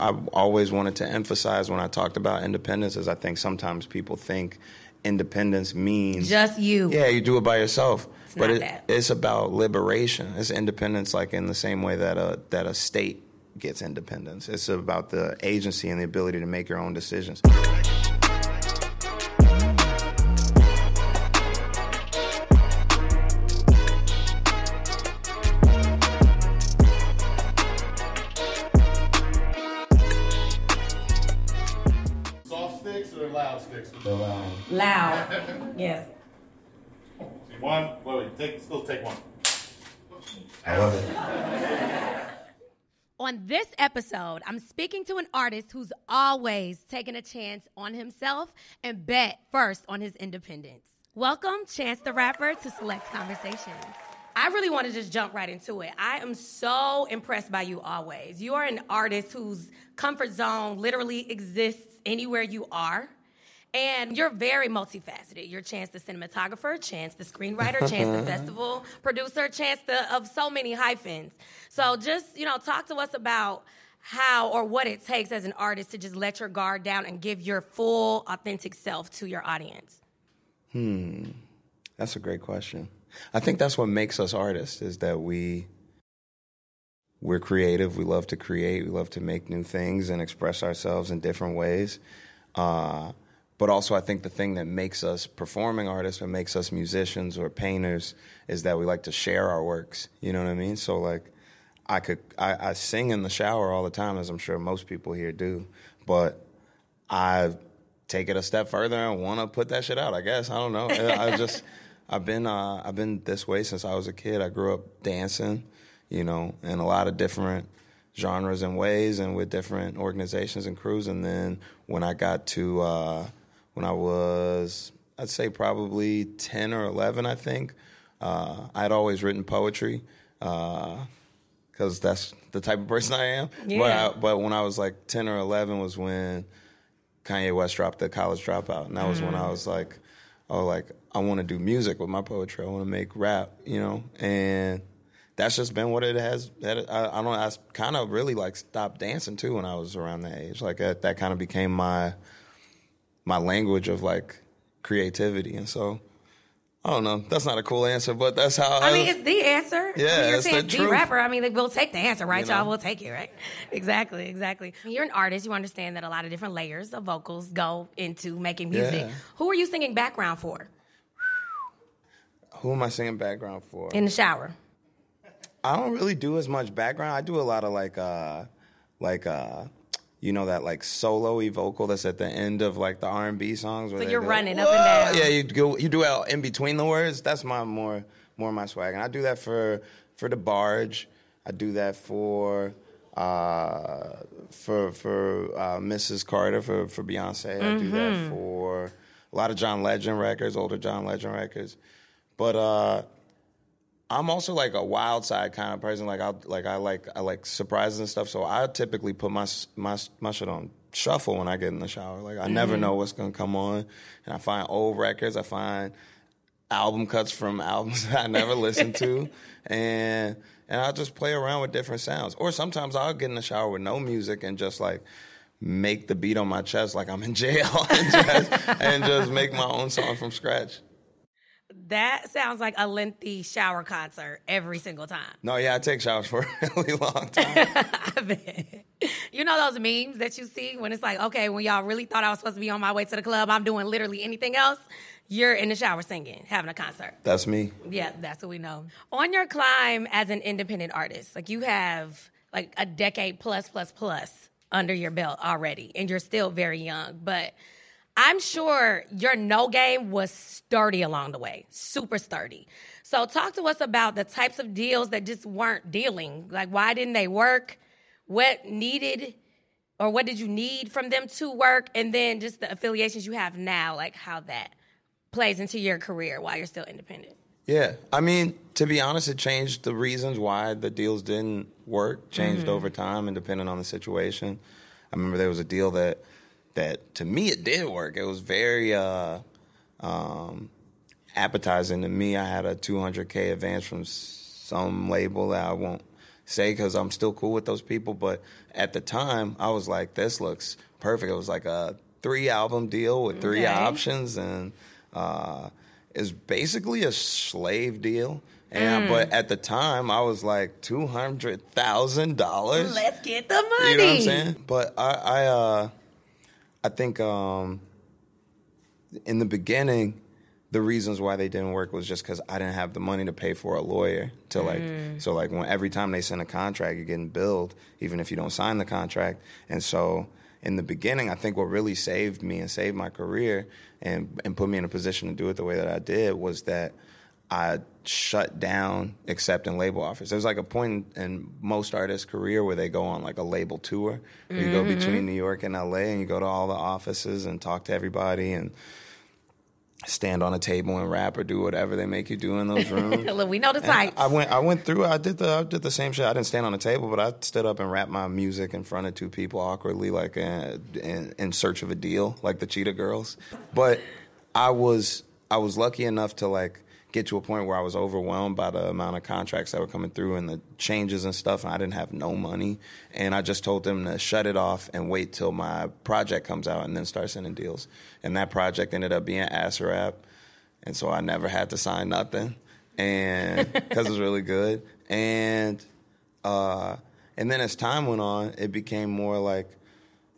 I've always wanted to emphasize when I talked about independence is I think sometimes people think independence means just you. Yeah, you do it by yourself. It's but it, it's about liberation. It's independence, like in the same way that a that a state gets independence. It's about the agency and the ability to make your own decisions. Loud. yes. One. Wait, wait. Take. Still take one. I love it. On this episode, I'm speaking to an artist who's always taken a chance on himself and bet first on his independence. Welcome, Chance the Rapper, to Select Conversations. I really want to just jump right into it. I am so impressed by you always. You are an artist whose comfort zone literally exists anywhere you are. And you're very multifaceted. You're Chance the cinematographer, Chance the screenwriter, Chance the festival producer, Chance the of so many hyphens. So just, you know, talk to us about how or what it takes as an artist to just let your guard down and give your full authentic self to your audience. Hmm. That's a great question. I think that's what makes us artists is that we we're creative. We love to create. We love to make new things and express ourselves in different ways. Uh, but also, I think the thing that makes us performing artists or makes us musicians or painters is that we like to share our works. You know what I mean? So, like, I could I, I sing in the shower all the time, as I'm sure most people here do. But I take it a step further and want to put that shit out. I guess I don't know. I just I've been uh, I've been this way since I was a kid. I grew up dancing, you know, in a lot of different genres and ways, and with different organizations and crews. And then when I got to uh, when I was I'd say probably ten or eleven, I think uh, I'd always written poetry. because that's the type of person I am. But, Yeah. I, but when I was like 10 or 11 was when Kanye West dropped the college dropout. And that was when I was like, oh, like, I want to do music with my poetry. I want to make rap, you know? And that's just been what it has. That I, I don't. I kind of really like stopped dancing too when I was around that age. Like that, that kind of became my my language of like creativity. And so I don't know. That's not a cool answer, but that's how I mean, it's the answer. Yeah, I mean, you're it's the saying the truth. rapper. I mean, like, we'll take the answer, right, You y'all? We'll take it, right? Exactly, exactly. You're an artist. You understand that a lot of different layers of vocals go into making music. Yeah. Who are you singing background for who am I singing background for? in the shower? I don't really do as much background. I do a lot of like uh like uh you know that like solo-y vocal that's at the end of like the R&B songs where So you're running up and down. Yeah, you go you do it in between the words. That's my more more my swag. And I do that for for the barge. I do that for uh for for uh Mrs. Carter for for Beyonce. I do Mm-hmm. that for a lot of John Legend records, older John Legend records. But uh I'm also like a wild side kind of person. Like I like I like I like surprises and stuff. So I typically put my my my shit on shuffle when I get in the shower. Like I never mm-hmm. know what's gonna come on, and I find old records. I find album cuts from albums that I never listened to, and and I'll just play around with different sounds. Or sometimes I'll get in the shower with no music and just like make the beat on my chest like I'm in jail and just, and just make my own song from scratch. That sounds like a lengthy shower concert every single time. No, yeah, I take showers for a really long time. I bet. You know those memes that you see when it's like, okay, when y'all really thought I was supposed to be on my way to the club, I'm doing literally anything else. You're in the shower singing, having a concert. That's me. Yeah, that's what we know. On your climb as an independent artist, like you have like a decade plus plus plus under your belt already, and you're still very young. But I'm sure your no game was sturdy along the way, super sturdy. So talk to us about the types of deals that just weren't dealing. Like why didn't they work? What needed or what did you need from them to work? And then just the affiliations you have now, like how that plays into your career while you're still independent. Yeah, I mean, to be honest, it changed the reasons why the deals didn't work. Changed mm-hmm. over time and depending on the situation. I remember there was a deal that that to me it did work. It was very uh, um, appetizing to me. I had a 200k advance from some label that I won't say because I'm still cool with those people. But at the time, I was like, this looks perfect. It was like a three album deal with three Okay. options, and uh, it's basically a slave deal. And but at the time, I was like two hundred thousand dollars. Let's get the money. You know what I'm saying? But I, I, uh, I think um, in the beginning, the reasons why they didn't work was just because I didn't have the money to pay for a lawyer to like. So like when every time they send a contract, you're getting billed, even if you don't sign the contract. And so in the beginning, I think what really saved me and saved my career and and put me in a position to do it the way that I did was that. I shut down accepting label offers. There's like a point in most artists' career where they go on like a label tour, where you go between New York and LA, and you go to all the offices and talk to everybody and stand on a table and rap or do whatever they make you do in those rooms. Look, we know the type. I went. I went through. I did the. I did the same shit. I didn't stand on a table, but I stood up and rapped my music in front of two people awkwardly, like uh, in, in search of a deal, like the Cheetah Girls. But I was. I was lucky enough to like get to a point where I was overwhelmed by the amount of contracts that were coming through and the changes and stuff, and I didn't have no money. And I just told them to shut it off and wait till my project comes out and then start sending deals. And that project ended up being Acid Rap and so I never had to sign nothing, and because it was really good. And uh, and then as time went on, it became more like,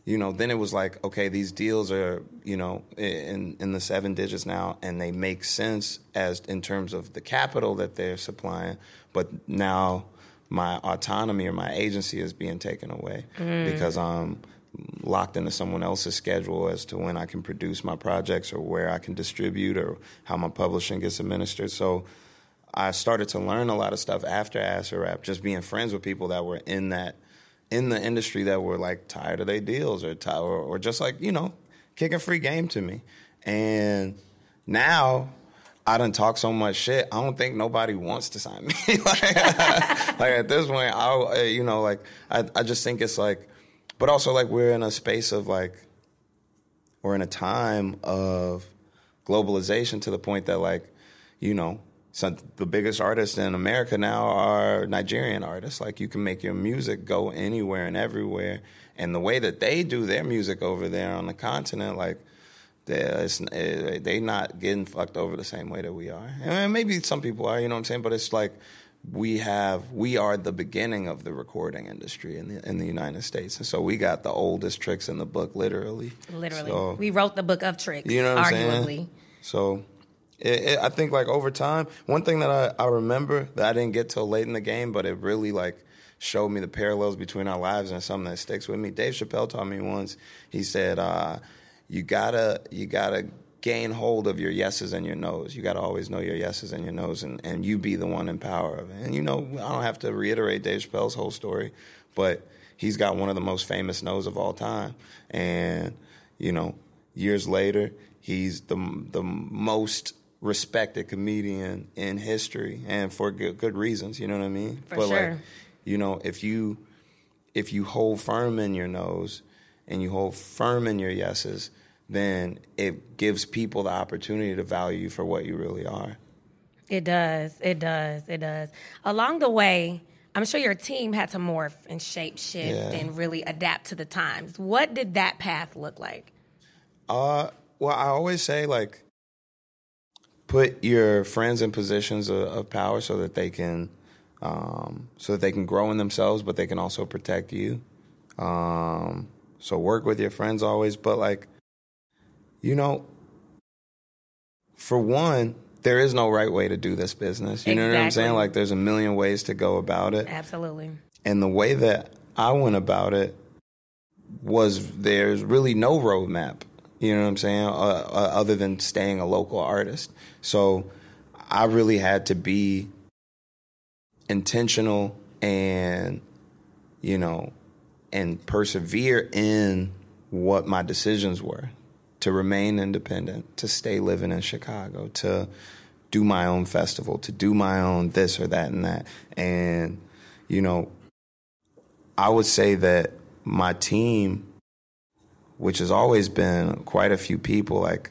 you know, then it was like, okay, these deals are, you know, in in the seven digits now, and they make sense as in terms of the capital that they're supplying, but now my autonomy or my agency is being taken away mm. because I'm locked into someone else's schedule as to when I can produce my projects or where I can distribute or how my publishing gets administered. So I started to learn a lot of stuff after Acid Rap, just being friends with people that were in that in the industry that were like tired of their deals or tired, or, or just like you know kicking free game to me. And now I done talk so much shit. I don't think nobody wants to sign me. like, like at this point, I you know like I I just think it's like, but also like we're in a space of like we're in a time of globalization to the point that like you know some the biggest artists in America now are Nigerian artists. Like you can make your music go anywhere and everywhere, and the way that they do their music over there on the continent, like they're, it's, eh, they not getting fucked over the same way that we are. And maybe some people are, you know what I'm saying? But it's like we have we are the beginning of the recording industry in the in the United States, and so we got the oldest tricks in the book, literally. Literally, So- we wrote the book of tricks. you know what I'm arguably. saying? So, it, it, I think like over time, one thing that I, I remember that I didn't get till late in the game, but it really like showed me the parallels between our lives and something that sticks with me. Dave Chappelle taught me once. He said, uh, "You gotta, you gotta." Gain hold of your yeses and your nos. You got to always know your yeses and your nos, and, and you be the one in power of it. And you know, I don't have to reiterate Dave Chappelle's whole story, but he's got one of the most famous nos of all time. And you know, years later, he's the the most respected comedian in history, and for good, good reasons. You know what I mean? For but sure. like, you know, if you if you hold firm in your nose and you hold firm in your yeses, then it gives people the opportunity to value you for what you really are. It does. It does. It does. Along the way, I'm sure your team had to morph and shape shift Yeah. and really adapt to the times. What did that path look like? Uh, well, I always say like put your friends in positions of, of power so that they can um, so that they can grow in themselves, but they can also protect you. Um, so work with your friends always, but like you know, for one, there is no right way to do this business. You know what I'm saying? Like there's a million ways to go about it. Absolutely. And the way that I went about it was there's really no roadmap. You know what I'm saying? Uh, uh, other than staying a local artist. So I really had to be intentional and, you know, and persevere in what my decisions were to remain independent, to stay living in Chicago, to do my own festival, to do my own this or that and that. And, you know, I would say that my team, which has always been quite a few people, like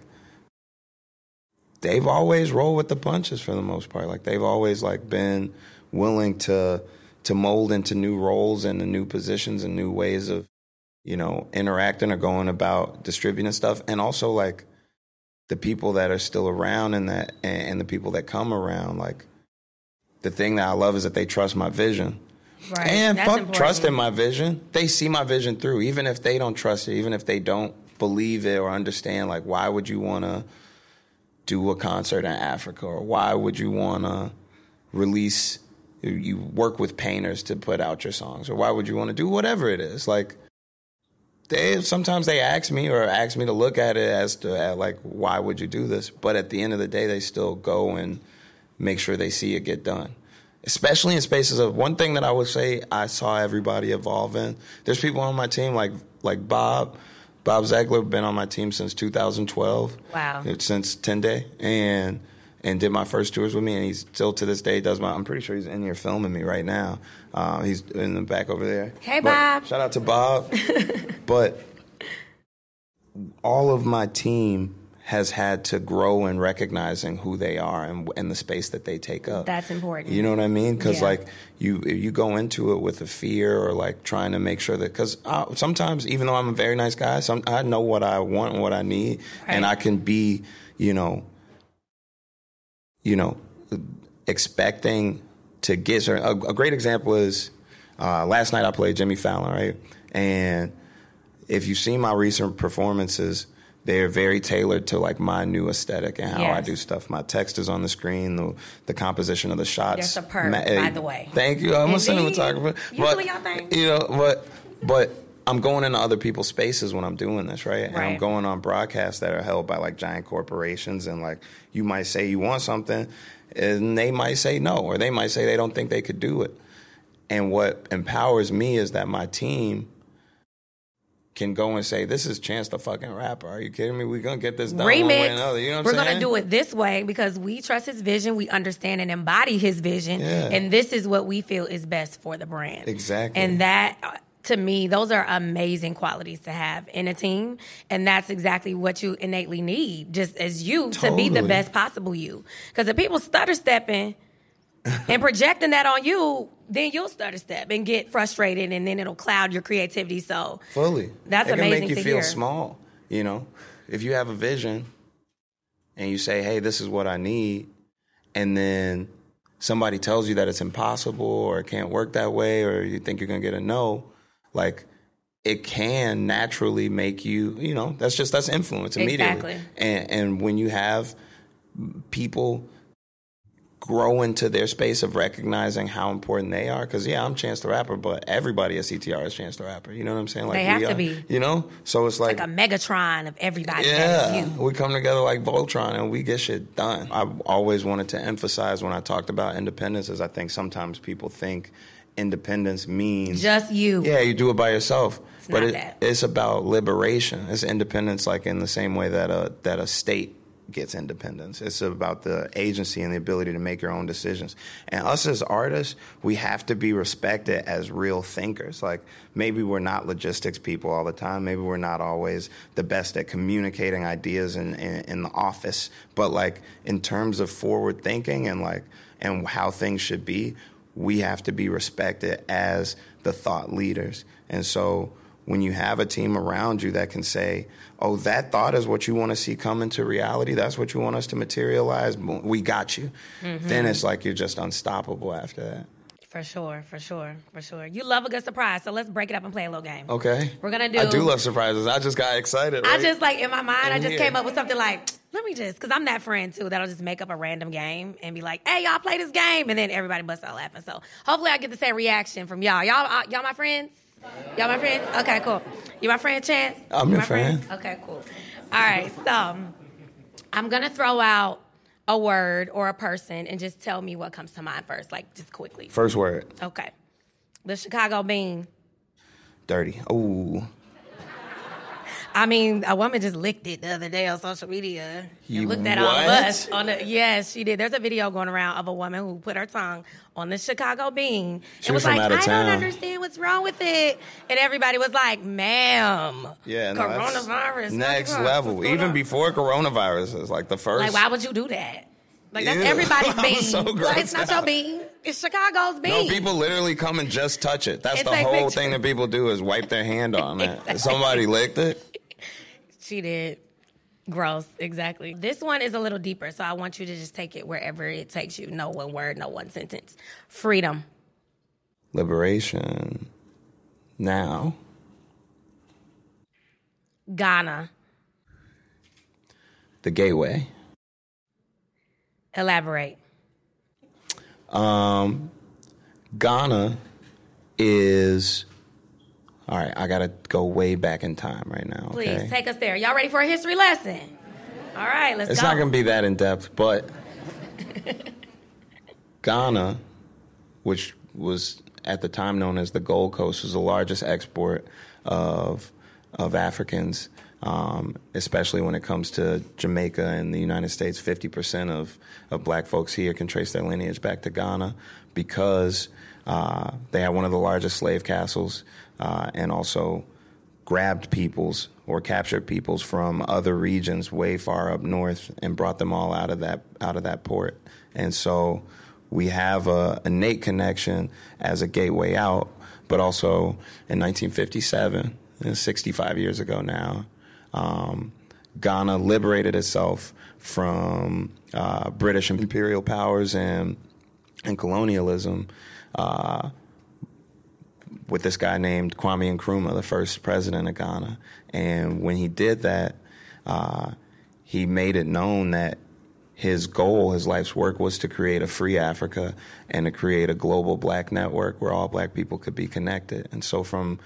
they've always rolled with the punches for the most part. Like they've always like been willing to to mold into new roles and the new positions and new ways of you know interacting or going about distributing stuff and also like the people that are still around and that and the people that come around like the thing that I love is that they trust my vision. Right. And That's fuck important. trusting my vision. They see my vision through, even if they don't trust it, even if they don't believe it or understand. Like, why would you want to do a concert in Africa, or why would you want to release? You work with painters to put out your songs, or why would you want to do whatever it is? Like, they sometimes they ask me or ask me to look at it as to uh, like, why would you do this? But at the end of the day, they still go and make sure they see it get done especially in spaces of one thing that I would say I saw everybody evolve in. There's people on my team like like Bob, Bob Zegler, been on my team since 2012. Wow. Since 10 Day, and and did my first tours with me, and he's still to this day does my. I'm pretty sure he's in here filming me right now. Uh, he's in the back over there. Hey, But Bob. Shout out to Bob. but all of my team has had to grow in recognizing who they are and, and the space that they take up. That's important. You know what I mean? Because Yeah. like you you go into it with a fear or like trying to make sure that because sometimes even though I'm a very nice guy, some I know what I want and what I need, and I can be you know you know expecting to get certain. A, a great example is uh, last night I played Jimmy Fallon, right? And if you've seen my recent performances, they're very tailored to like my new aesthetic and how I do stuff. My text is on the screen, the the composition of the shots. You're superb, by eh, the way. Thank you. I'm a cinematographer. You but, your thing. You know, but but I'm going into other people's spaces when I'm doing this, right? And I'm going on broadcasts that are held by like giant corporations, and like you might say you want something, and they might say no, or they might say they don't think they could do it. And what empowers me is that my team can go and say, "This is Chance the fucking rapper." Are you kidding me? We're gonna get this done one way or another. You know what We're I'm saying? gonna do it this way because we trust his vision, we understand and embody his vision, Yeah. and this is what we feel is best for the brand. Exactly. And that, uh, to me, those are amazing qualities to have in a team, and that's exactly what you innately need, just as you to be the best possible you. Because if people stutter stepping. and projecting that on you, then you'll start stutter step and get frustrated, and then it'll cloud your creativity. So Fully. That's it can amazing make you to feel hear. small. You know, if you have a vision and you say, "Hey, this is what I need," and then somebody tells you that it's impossible or it can't work that way, or you think you're gonna get a no, like it can naturally make you. You know, that's just that's influence immediately. Exactly. And and when you have people grow into their space of recognizing how important they are. Because yeah, I'm Chance the Rapper, but everybody at CTR is Chance the Rapper. You know what I'm saying? Like They have we to are, be. You know, so it's like. like a Megatron of everybody yeah, you. we come together like Voltron and we get shit done. I've always wanted to emphasize when I talked about independence is I think sometimes people think independence means Just you. yeah, you do it by yourself. but not it, it's about liberation. It's independence, like in the same way that a that a state gets independence. It's about the agency and the ability to make your own decisions. And us as artists, we have to be respected as real thinkers. Like maybe we're not logistics people all the time. Maybe we're not always the best at communicating ideas in, in, in the office. But like in terms of forward thinking and like and how things should be, we have to be respected as the thought leaders. And so when you have a team around you that can say, oh, that thought is what you want to see come into reality, that's what you want us to materialize, we got you. Mm-hmm. Then it's like you're just unstoppable after that. For sure, for sure, for sure. You love a good surprise, so let's break it up and play a little game. Okay. We're gonna do- I do love surprises. I just got excited. I just like in my mind, I just here. came up with something like, let me just, because I'm that friend too that'll just make up a random game and be like, hey, y'all play this game, and then everybody busts out laughing. So hopefully I get the same reaction from y'all. Y'all, uh, y'all my friends. Y'all my friends. Okay, cool. You my friend, Chance. I'm You your my friend? friend. Okay, cool. All right, so um, I'm gonna throw out a word or a person and just tell me what comes to mind first, like just quickly. First word, Okay. The Chicago Bean. dirty. Ooh. I mean, a woman just licked it the other day on social media. You and looked at all of us on the yes, she did. There's a video going around of a woman who put her tongue on the Chicago bean She and was was like, I town." don't understand what's wrong with it. And everybody was like, ma'am. Yeah, no, coronavirus. Next level. Even on?" before coronavirus is like the first. Like, why would you do that? Like that's Ew. everybody's bean. so like, it's not your bean. It's Chicago's bean. No, people literally come and just touch it. That's And the whole pictures. thing that people do is wipe their hand on it. Somebody licked it. She did. Gross, exactly. This one is a little deeper, so I want you to just take it wherever it takes you. No one word, no one sentence. Freedom. Liberation. Now. Ghana. The gateway. Elaborate. Um, Ghana is. All right, I gotta go way back in time right now. Please take us there. Y'all ready for a history lesson? All right, let's It's go. not gonna be that in depth, but Ghana, which was at the time known as the Gold Coast, was the largest export of of Africans, um, especially when it comes to Jamaica and the United States. Fifty percent of of Black folks here can trace their lineage back to Ghana because uh, they had one of the largest slave castles uh, and also grabbed peoples or captured peoples from other regions way far up north and brought them all out of that out of that port. And so we have a innate connection as a gateway out, but also in 1957, uh, 65 years ago now, um, Ghana liberated itself from uh, British imperial powers and and colonialism. Uh, with this guy named Kwame Nkrumah, the first president of Ghana. And when he did that, uh, he made it known that his goal, his life's work, was to create a free Africa and to create a global black network where all black people could be connected. And so, from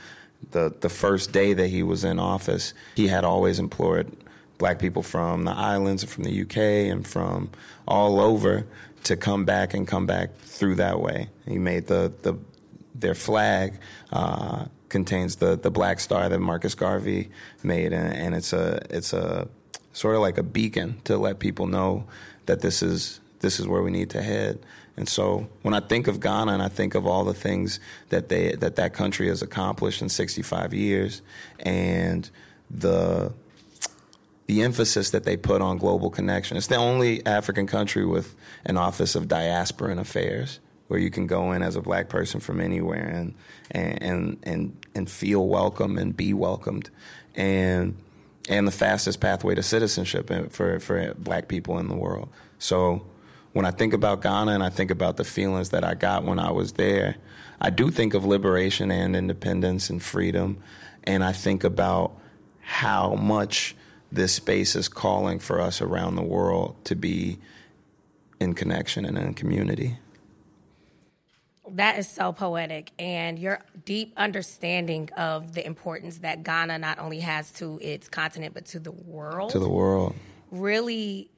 the the first day that he was in office, he had always implored black people from the islands and from the UK and from all over to come back and come back through that way. He made the the their flag uh, contains the the black star that Marcus Garvey made, and, and it's a it's a sort of like a beacon to let people know that this is this is where we need to head. And so when I think of Ghana and I think of all the things that they that that country has accomplished in 65 years, and the the emphasis that they put on global connection. It's the only African country with an office of diasporan affairs where you can go in as a black person from anywhere and and and and, feel welcome and be welcomed and and the fastest pathway to citizenship for for black people in the world. So when I think about Ghana and I think about the feelings that I got when I was there, I do think of liberation and independence and freedom and I think about how much this space is calling for us around the world to be in connection and in community. That is so poetic, and your deep understanding of the importance that Ghana not only has to its continent but to the world To the world. really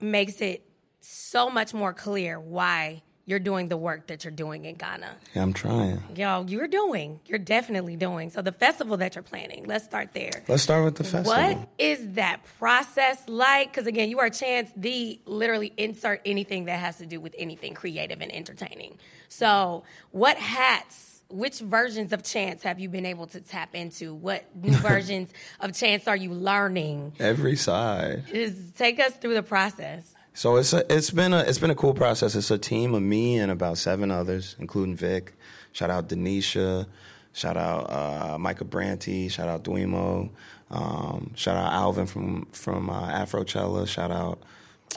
makes it so much more clear why you're doing the work that you're doing in Ghana. Yeah, I'm trying. Yo, you're doing. You're definitely doing. So the festival that you're planning, let's start there. Let's start with the festival. What is that process like? Because again, you are Chance the literally insert anything that has to do with anything creative and entertaining. So, what hats, which versions of Chance have you been able to tap into? What new versions of Chance are you learning? Every side. Just take us through the process. So it's a, it's been a it's been a cool process. It's a team of me and about seven others, including Vic. Shout out Denisha. Shout out uh, Micah Branty. Shout out Duimo. Um, shout out Alvin from from uh, Afrochella. Shout out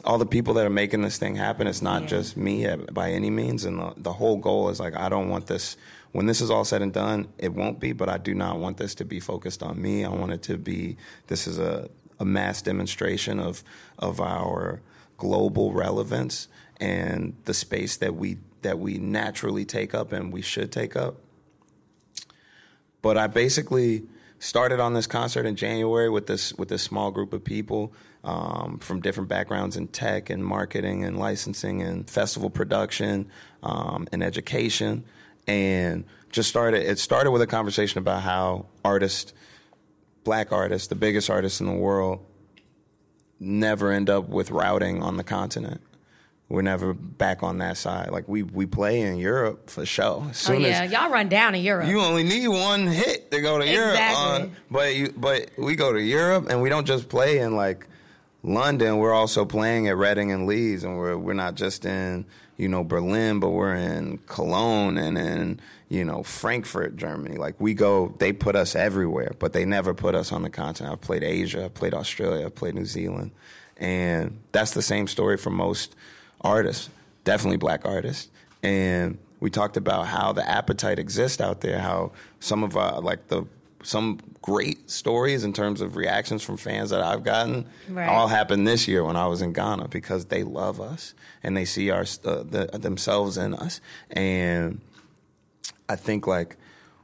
all the people that are making this thing happen. It's not Yeah. just me by any means. And the, the whole goal is like I don't want this. When this is all said and done, it won't be. But I do not want this to be focused on me. I want it to be. This is a a mass demonstration of of our global relevance and the space that we that we naturally take up and we should take up. But I basically started on this concert in January with this with this small group of people um, from different backgrounds in tech and marketing and licensing and festival production um, and education, and just started. It started with a conversation about how artists, black artists, the biggest artists in the world, never end up with routing on the continent. We're never back on that side. Like we we play in Europe for sure. Oh yeah, as y'all run down in Europe. you only need one hit to go to Europe. Uh, exactly. on- but you, but we go to Europe and we don't just play in like London, we're also playing at Reading and Leeds, and we're we're not just in you know Berlin, but we're in Cologne and in you know Frankfurt, Germany. Like we go, they put us everywhere, but they never put us on the continent. I've played Asia, I've played Australia, I've played New Zealand, and that's the same story for most artists, definitely black artists, and we talked about how the appetite exists out there, how some of our like the some great stories in terms of reactions from fans that I've gotten. Right. all happened this year when I was in Ghana because they love us and they see our uh, the, themselves in us. And I think like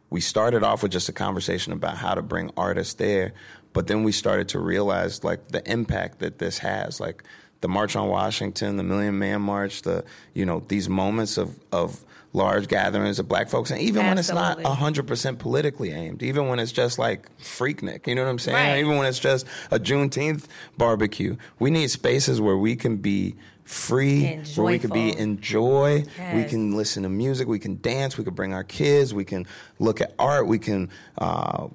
we started off with just a conversation about how to bring artists there, but then we started to realize like the impact that this has, like the March on Washington, the Million Man March, the you know these moments of of large gatherings of black folks, and even when it's not Absolutely. hundred percent politically aimed, even when it's just like Freaknik, you know what I'm saying? Right. Even when it's just a Juneteenth barbecue, we need spaces where we can be free, where we can be enjoy, we can listen to music, we can dance, we can bring our kids, we can look at art, we can uh,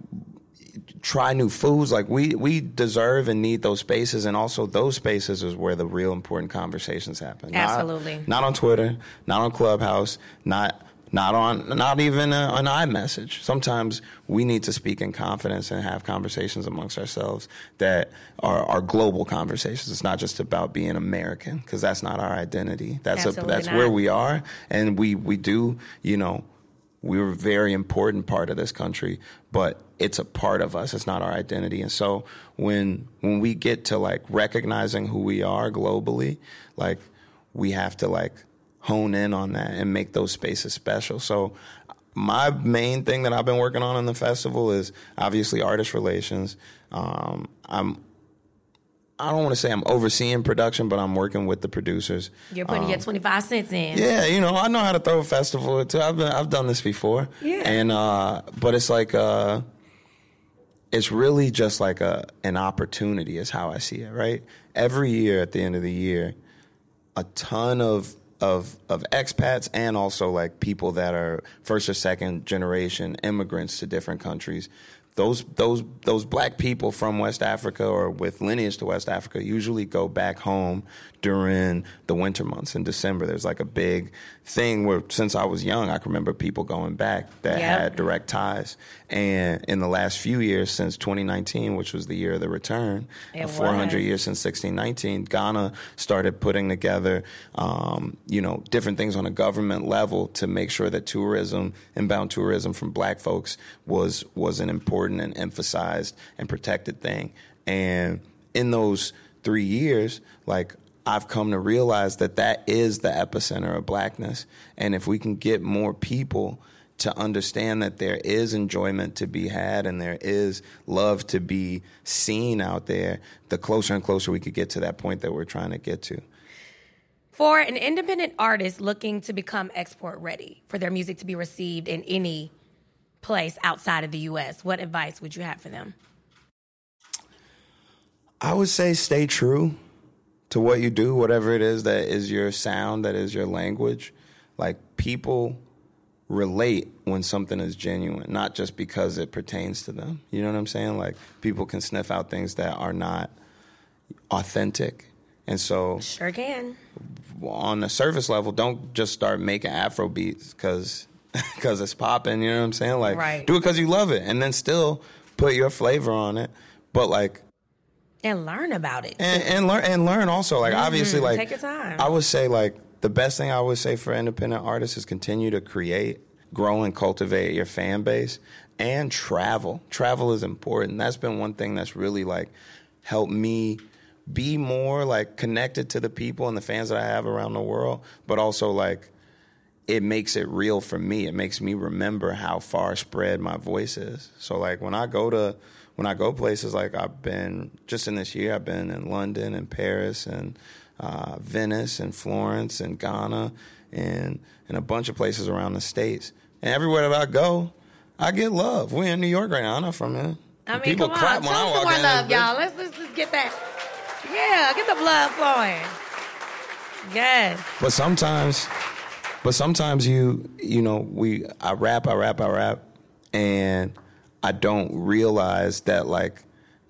try new foods. Like we we deserve and need those spaces, and also those spaces is where the real important conversations happen. Absolutely. not, on Twitter, not on Clubhouse, not. Not on, not even a, an iMessage. Sometimes we need to speak in confidence and have conversations amongst ourselves that are, are global conversations. It's not just about being American because that's not our identity. That's a, Absolutely that's not. where we are, and we we do you know we're a very important part of this country, but it's a part of us. It's not our identity. And so when when we get to like recognizing who we are globally, like we have to like hone in on that and make those spaces special. So my main thing that I've been working on in the festival is obviously artist relations. Um, I'm I don't want to say I'm overseeing production, but I'm working with the producers. You're putting your 25 cents in. Yeah, you know, I know how to throw a festival too. I've been, I've done this before. Yeah. And uh, but it's like uh, it's really just like a an opportunity is how I see it. Right. Every year at the end of the year, a ton of of of expats and also like people that are first or second generation immigrants to different countries. Those those those black people from West Africa or with lineage to West Africa usually go back home during the winter months in December. There's like a big thing where since I was young, I can remember people going back that Yep. had direct ties. And in the last few years, since 2019, which was the year of the return, It 400 was. years since 1619, Ghana started putting together, um, you know, different things on a government level to make sure that tourism, inbound tourism from Black folks, was was an important and emphasized and protected thing. And in those three years, like I've come to realize that that is the epicenter of blackness, and if we can get more people to understand that there is enjoyment to be had and there is love to be seen out there, the closer and closer we could get to that point that we're trying to get to. For an independent artist looking to become export ready for their music to be received in any place outside of the US, what advice would you have for them? I would say stay true to what you do, whatever it is that is your sound, that is your language. Like people relate when something is genuine, not just because it pertains to them. You know what I'm saying? Like people can sniff out things that are not authentic. And so Sure can. on the surface level, don't just start making Afro beats because because it's popping. You know what I'm saying? Like, Right. do it because you love it, and then still put your flavor on it. But like, And learn about it. and, and learn and learn also. Like, obviously, like Mm-hmm. Take your time. I would say, like the best thing I would say for independent artists is continue to create, grow, and cultivate your fan base, and travel. Travel is important. That's been one thing that's really like helped me be more like connected to the people and the fans that I have around the world, but also like it makes it real for me. It makes me remember how far spread my voice is. So like when I go to when I go places like I've been just in this year, I've been in London and Paris and uh, Venice and Florence and Ghana and and a bunch of places around the states. And everywhere that I go, I get love. We're in New York right now. I'm not from here. I mean, People come on, clap show when I some walk more in. love, y'all. Let's, let's let's get that. Yeah, get the blood flowing. Yes. But sometimes, but sometimes you, you know, we, I rap, I rap, I rap, and I don't realize that like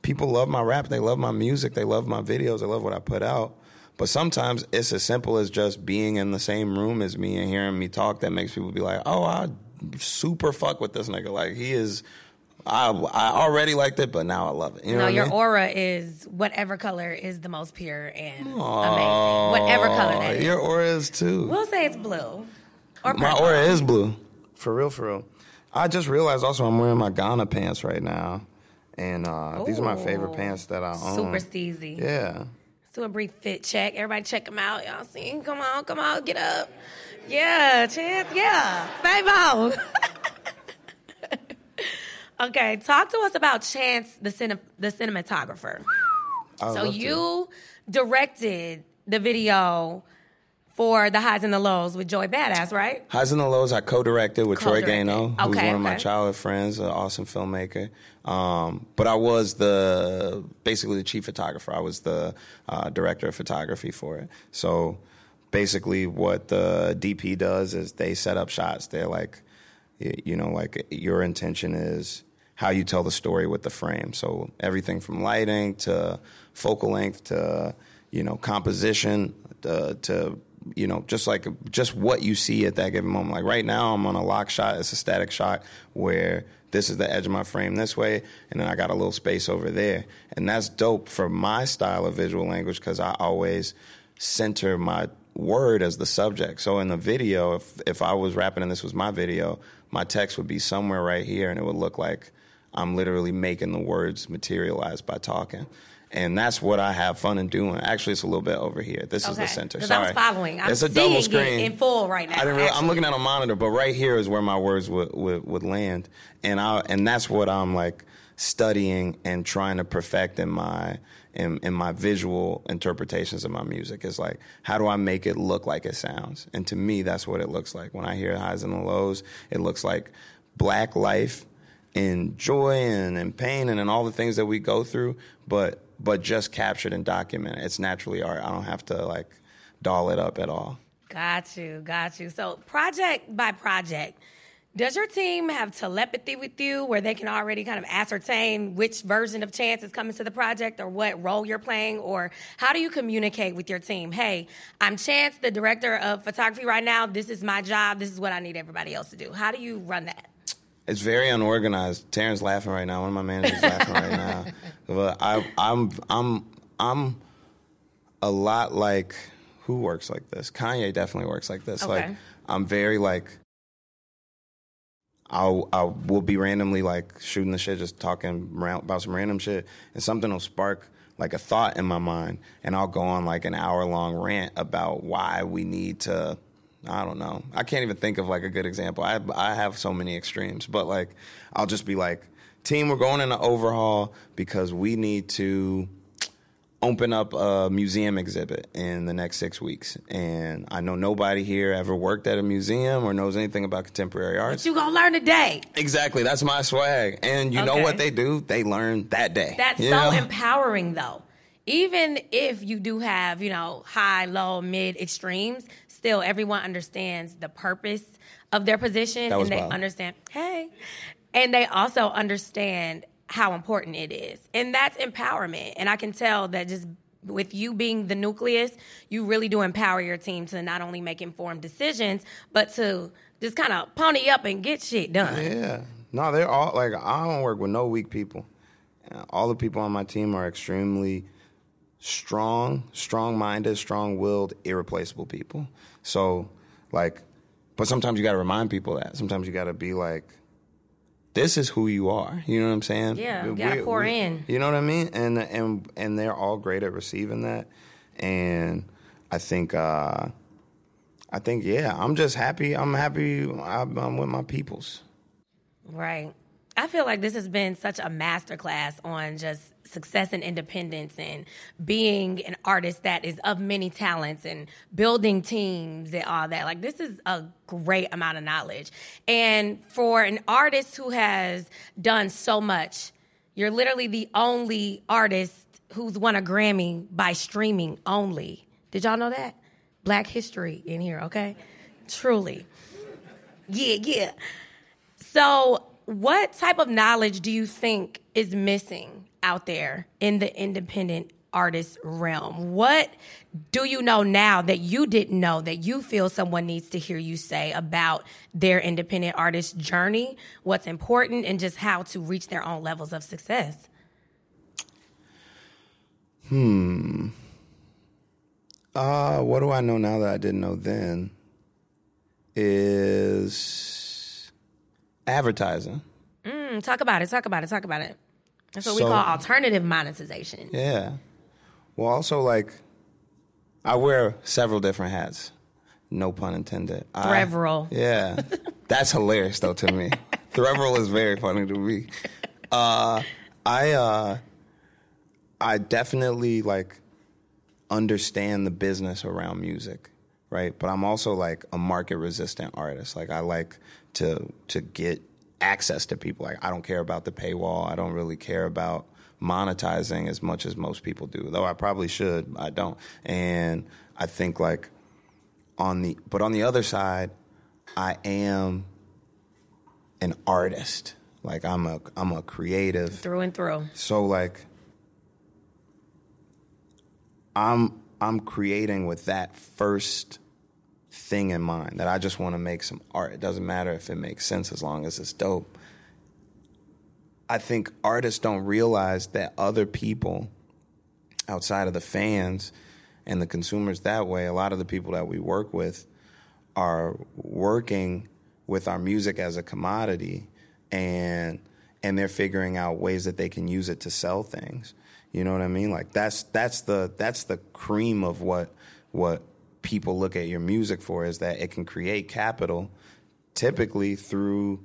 people love my rap, they love my music, they love my videos, they love what I put out. But sometimes it's as simple as just being in the same room as me and hearing me talk that makes people be like, "Oh, I super fuck with this nigga. Like he is." I I already liked it, but now I love it. You know No, what I your mean? aura is whatever color is the most pure and amazing. Whatever color that is. Your aura is too. We'll say it's blue. Or My purple. aura is blue. For real, for real. I just realized also I'm wearing my Ghana pants right now. And uh, these are my favorite pants that I own. Super steezy. Yeah. Do a brief fit check. Everybody check them out. Y'all see? Come on, come on, get up. Yeah, Chance. Yeah, Fabo. Oh. okay, talk to us about Chance, the cine- the cinematographer. So you directed the video for the highs and the lows with Joey Badass, right? Highs and the Lows, I co-directed with Troy Co-directed. Gano, who's Okay, one of my childhood friends, an awesome filmmaker. Um, but I was the basically the chief photographer. I was the uh, director of photography for it. So basically, what the DP does is they set up shots. They're like, you know, like your intention is how you tell the story with the frame. So everything from lighting to focal length to you know composition to, to you know just like just what you see at that given moment. Like right now, I'm on a lock shot. It's a static shot where this is the edge of my frame this way, and then I got a little space over there, and that's dope for my style of visual language because I always center my word as the subject. So in the video, if if I was rapping and this was my video, my text would be somewhere right here, and it would look like I'm literally making the words materialize by talking. And that's what I have fun in doing. Actually, it's a little bit over here. This is the center. 'Cause I was Sorry. following. I'm it's a double screen in full right now, I didn't really, I'm looking at a monitor, but right here is where my words would, would, would land, and I and that's what I'm like studying and trying to perfect in my in, in my visual interpretations of my music. Is like how do I make it look like it sounds? And to me, that's what it looks like when I hear highs and the lows. It looks like black life and joy and, and pain and, and all the things that we go through, but but just captured and documented. It's naturally art. I don't have to like doll it up at all. Got you, got you. So, project by project, does your team have telepathy with you where they can already kind of ascertain which version of Chance is coming to the project or what role you're playing? Or how do you communicate with your team? Hey, I'm Chance, the director of photography right now. This is my job. This is what I need everybody else to do. How do you run that? It's very unorganized. Taryn's laughing right now. One of my managers is laughing right now. But I, I'm, I'm, I'm a lot like who works like this. Kanye definitely works like this. Like I'm very like. I'll I will be randomly like shooting the shit, just talking around about some random shit, and something will spark like a thought in my mind, and I'll go on like an hour long rant about why we need to I don't know. I can't even think of like a good example. I I have so many extremes, but like I'll just be like, team, we're going in an overhaul because we need to open up a museum exhibit in the next six weeks. And I know nobody here ever worked at a museum or knows anything about contemporary arts. You gonna learn today. Exactly, that's my swag. And you know what they do? They learn that day. That's You so know? empowering, though. Even if you do have, you know, high, low, mid extremes, still everyone understands the purpose of their position and they Bob. understand, hey, and they also understand how important it is. And that's empowerment. And I can tell that just with you being the nucleus, you really do empower your team to not only make informed decisions, but to just kind of pony up and get shit done. Yeah. No, they're all like I don't work with no weak people. All the people on my team are extremely strong, strong-minded, strong-willed, irreplaceable people. So, like, but sometimes you got to remind people that. Sometimes you got to be like, "This is who you are." You know what I'm saying? Yeah, you gotta pour in. You know what I mean? And and and they're all great at receiving that. And I think. uh I think yeah, I'm just happy. I'm happy. I'm, I'm with my peoples. Right. I feel like this has been such a masterclass on just success and independence and being an artist that is of many talents and building teams and all that. Like, this is a great amount of knowledge. And for an artist who has done so much, you're literally the only artist who's won a Grammy by streaming only. Did y'all know that? Black history in here, okay? Truly. Yeah, yeah. So, what type of knowledge do you think is missing out there in the independent artist realm. What do you know now that you didn't know that you feel someone needs to hear you say about their independent artist journey, what's important, and just how to reach their own levels of success? Hmm. Uh, what do I know now that I didn't know then? Is advertising. Mm, talk about it. Talk about it. Talk about it. That's what So- we call alternative monetization. Yeah. Well, also like, I wear several different hats. No pun intended. Threveral. Yeah, that's hilarious though to me. Threveral is very funny to me. Uh, I uh, I definitely like understand the business around music, right? But I'm also like a market resistant artist. Like I like to to get access to people. Like I don't care about the paywall. I don't really care about monetizing as much as most people do. Though I probably should. I don't. And I think like on the but on the other side, I am an artist. Like I'm a I'm a creative. Through and through. So like I'm I'm creating with that first thing in mind that I just want to make some art. It doesn't matter if it makes sense as long as it's dope. I think artists don't realize that other people outside of the fans and the consumers that way, a lot of the people that we work with are working with our music as a commodity and and they're figuring out ways that they can use it to sell things. You know what I mean? Like that's that's the that's the cream of what what people look at your music for is that it can create capital typically through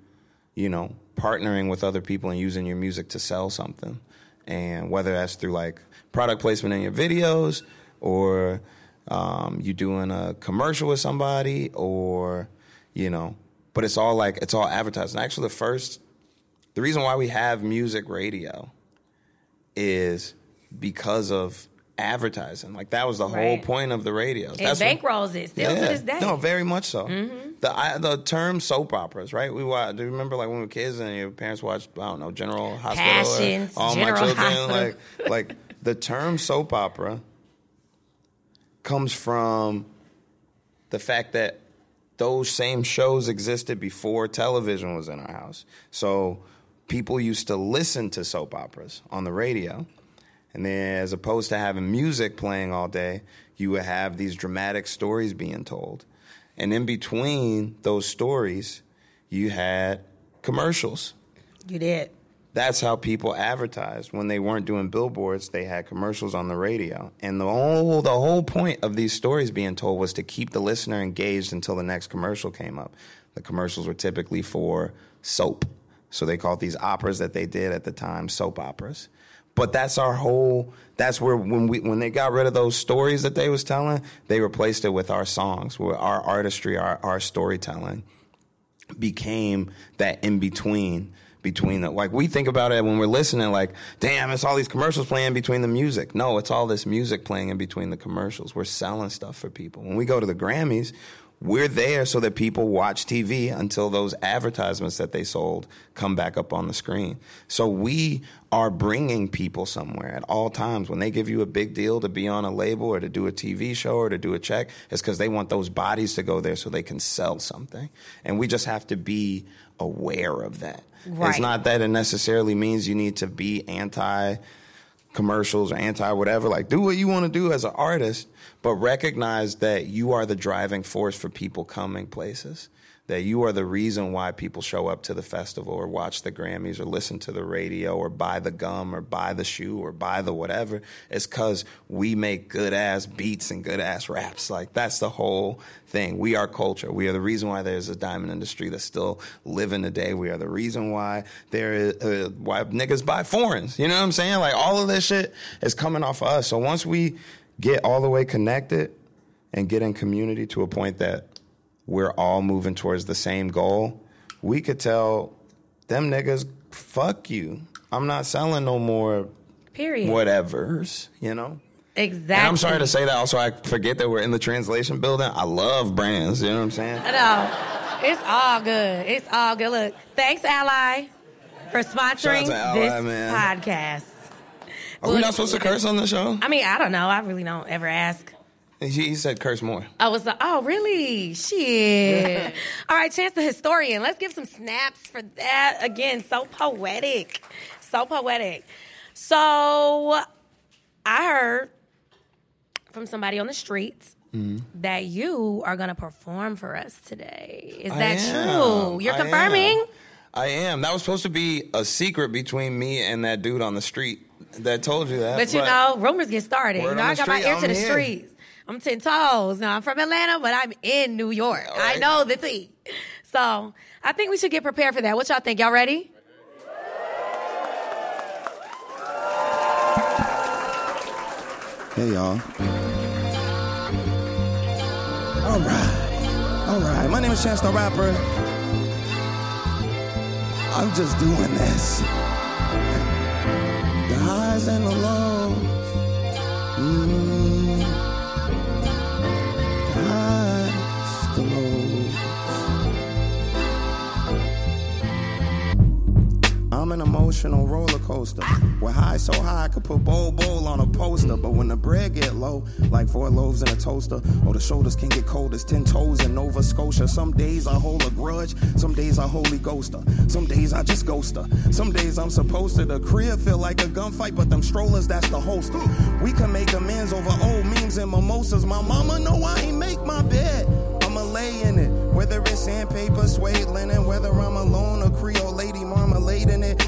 you know partnering with other people and using your music to sell something. And whether that's through like product placement in your videos or um, you doing a commercial with somebody or you know but it's all like it's all advertising. Actually the first the reason why we have music radio is because of advertising like that was the whole point of the radio. And That's what- bankrolls it still to this day. no, very much so. Mm-hmm. The I, the term soap operas, right? We watch. Do you remember like when we were kids and your parents watched? I don't know, General Hospital, Passions, All General My Children. Hospital. Like like the term soap opera comes from the fact that those same shows existed before television was in our house. So people used to listen to soap operas on the radio. And then, as opposed to having music playing all day, you would have these dramatic stories being told. And in between those stories, you had commercials. You did. That's how people advertised. When they weren't doing billboards, they had commercials on the radio. And the whole the whole point of these stories being told was to keep the listener engaged until the next commercial came up. The commercials were typically for soap. So they called these operas that they did at the time soap operas. But that's our whole that's where when we when they got rid of those stories that they was telling, they replaced it with our songs, with our artistry, our, our storytelling became that in between between the like we think about it when we're listening like damn it's all these commercials playing between the music. No it's all this music playing in between the commercials. We're selling stuff for people. When we go to the grammys we're there so that people watch TV until those advertisements that they sold come back up on the screen. So we are bringing people somewhere at all times. When they give you a big deal to be on a label or to do a TV show or to do a check, it's because they want those bodies to go there so they can sell something. And we just have to be aware of that. Right. It's not that it necessarily means you need to be anti commercials or anti whatever. Like, do what you want to do as an artist, but recognize that you are the driving force for people coming places. That you are the reason why people show up to the festival or watch the Grammys or listen to the radio or buy the gum or buy the shoe or buy the whatever. It's because we make good ass beats and good ass raps. Like, that's the whole thing. We are culture. We are the reason why there's a diamond industry that's still living today. We are the reason why there is, uh, why niggas buy foreigns. You know what I'm saying? Like all of this shit is coming off of us. So once we get all the way connected and get in community to a point that we're all moving towards the same goal, we could tell them niggas, fuck you. I'm not selling no more Period. whatevers, you know? Exactly. And I'm sorry to say that. Also, I forget that we're in the translation building. I love brands. You know what I'm saying? I know. It's all good. It's all good. Look, thanks, Ally, for sponsoring Shout out to Ally, this man. podcast. Are we not supposed to curse on the show? I mean, I don't know. I really don't ever ask. He, he said curse more. I was like, oh, really? Shit. All right, Chance the Historian. Let's give some snaps for that. Again, so poetic. So poetic. So I heard from somebody on the streets mm-hmm. that you are going to perform for us today. Is I that am. true? You're I confirming? am. I am. That was supposed to be a secret between me and that dude on the street that told you that. But you know, rumors get started. You know, I the got my ear to I'm the here. streets. I'm ten toes. Now I'm from Atlanta, but I'm in New York. I know the tea. So I think we should get prepared for that. What y'all think? Y'all ready? Hey y'all. All right. All right. My name is Chance the Rapper. I'm just doing this. Coaster. With high so high I could put Bol Bol on a poster. But when the bread get low, like four loaves in a toaster, or the shoulders can get cold as ten toes in Nova Scotia. Some days I hold a grudge, some days I holy ghost her. Some days I just ghost her. Some days I'm supposed to. The crib feel like a gunfight, but them strollers, that's the holster. We can make amends over old memes and mimosas. My mama know I ain't make my bed. I'ma lay in it. Whether it's sandpaper, suede linen, whether I'm alone or Creole lady marmalade in it.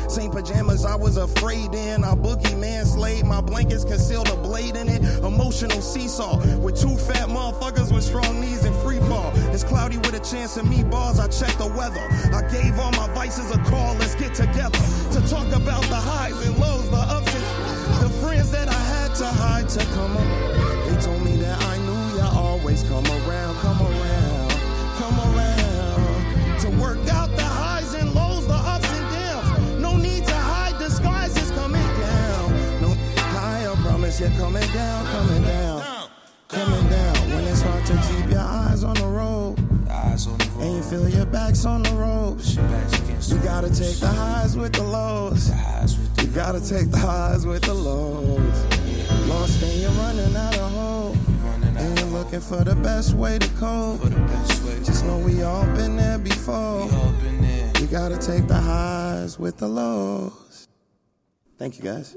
I was afraid in. I boogie man slayed. My blankets concealed a blade in it. Emotional seesaw with two fat motherfuckers with strong knees and free fall. It's cloudy with a chance of meatballs. I check the weather. I gave all my vices a call. Let's get together to talk about the highs and lows, the ups and the friends that I had to hide to come up. They told me that I knew you always come around, come around, promise, you're coming down, coming down, coming down. When it's hard to keep your eyes on the road. And you feel your back's on the ropes. You gotta take the highs with the lows. You gotta take the highs with the lows. Lost and you're running out of hope. And you're looking for the best way to cope. Just know we all been there before. You gotta take the highs with the lows. Thank you guys.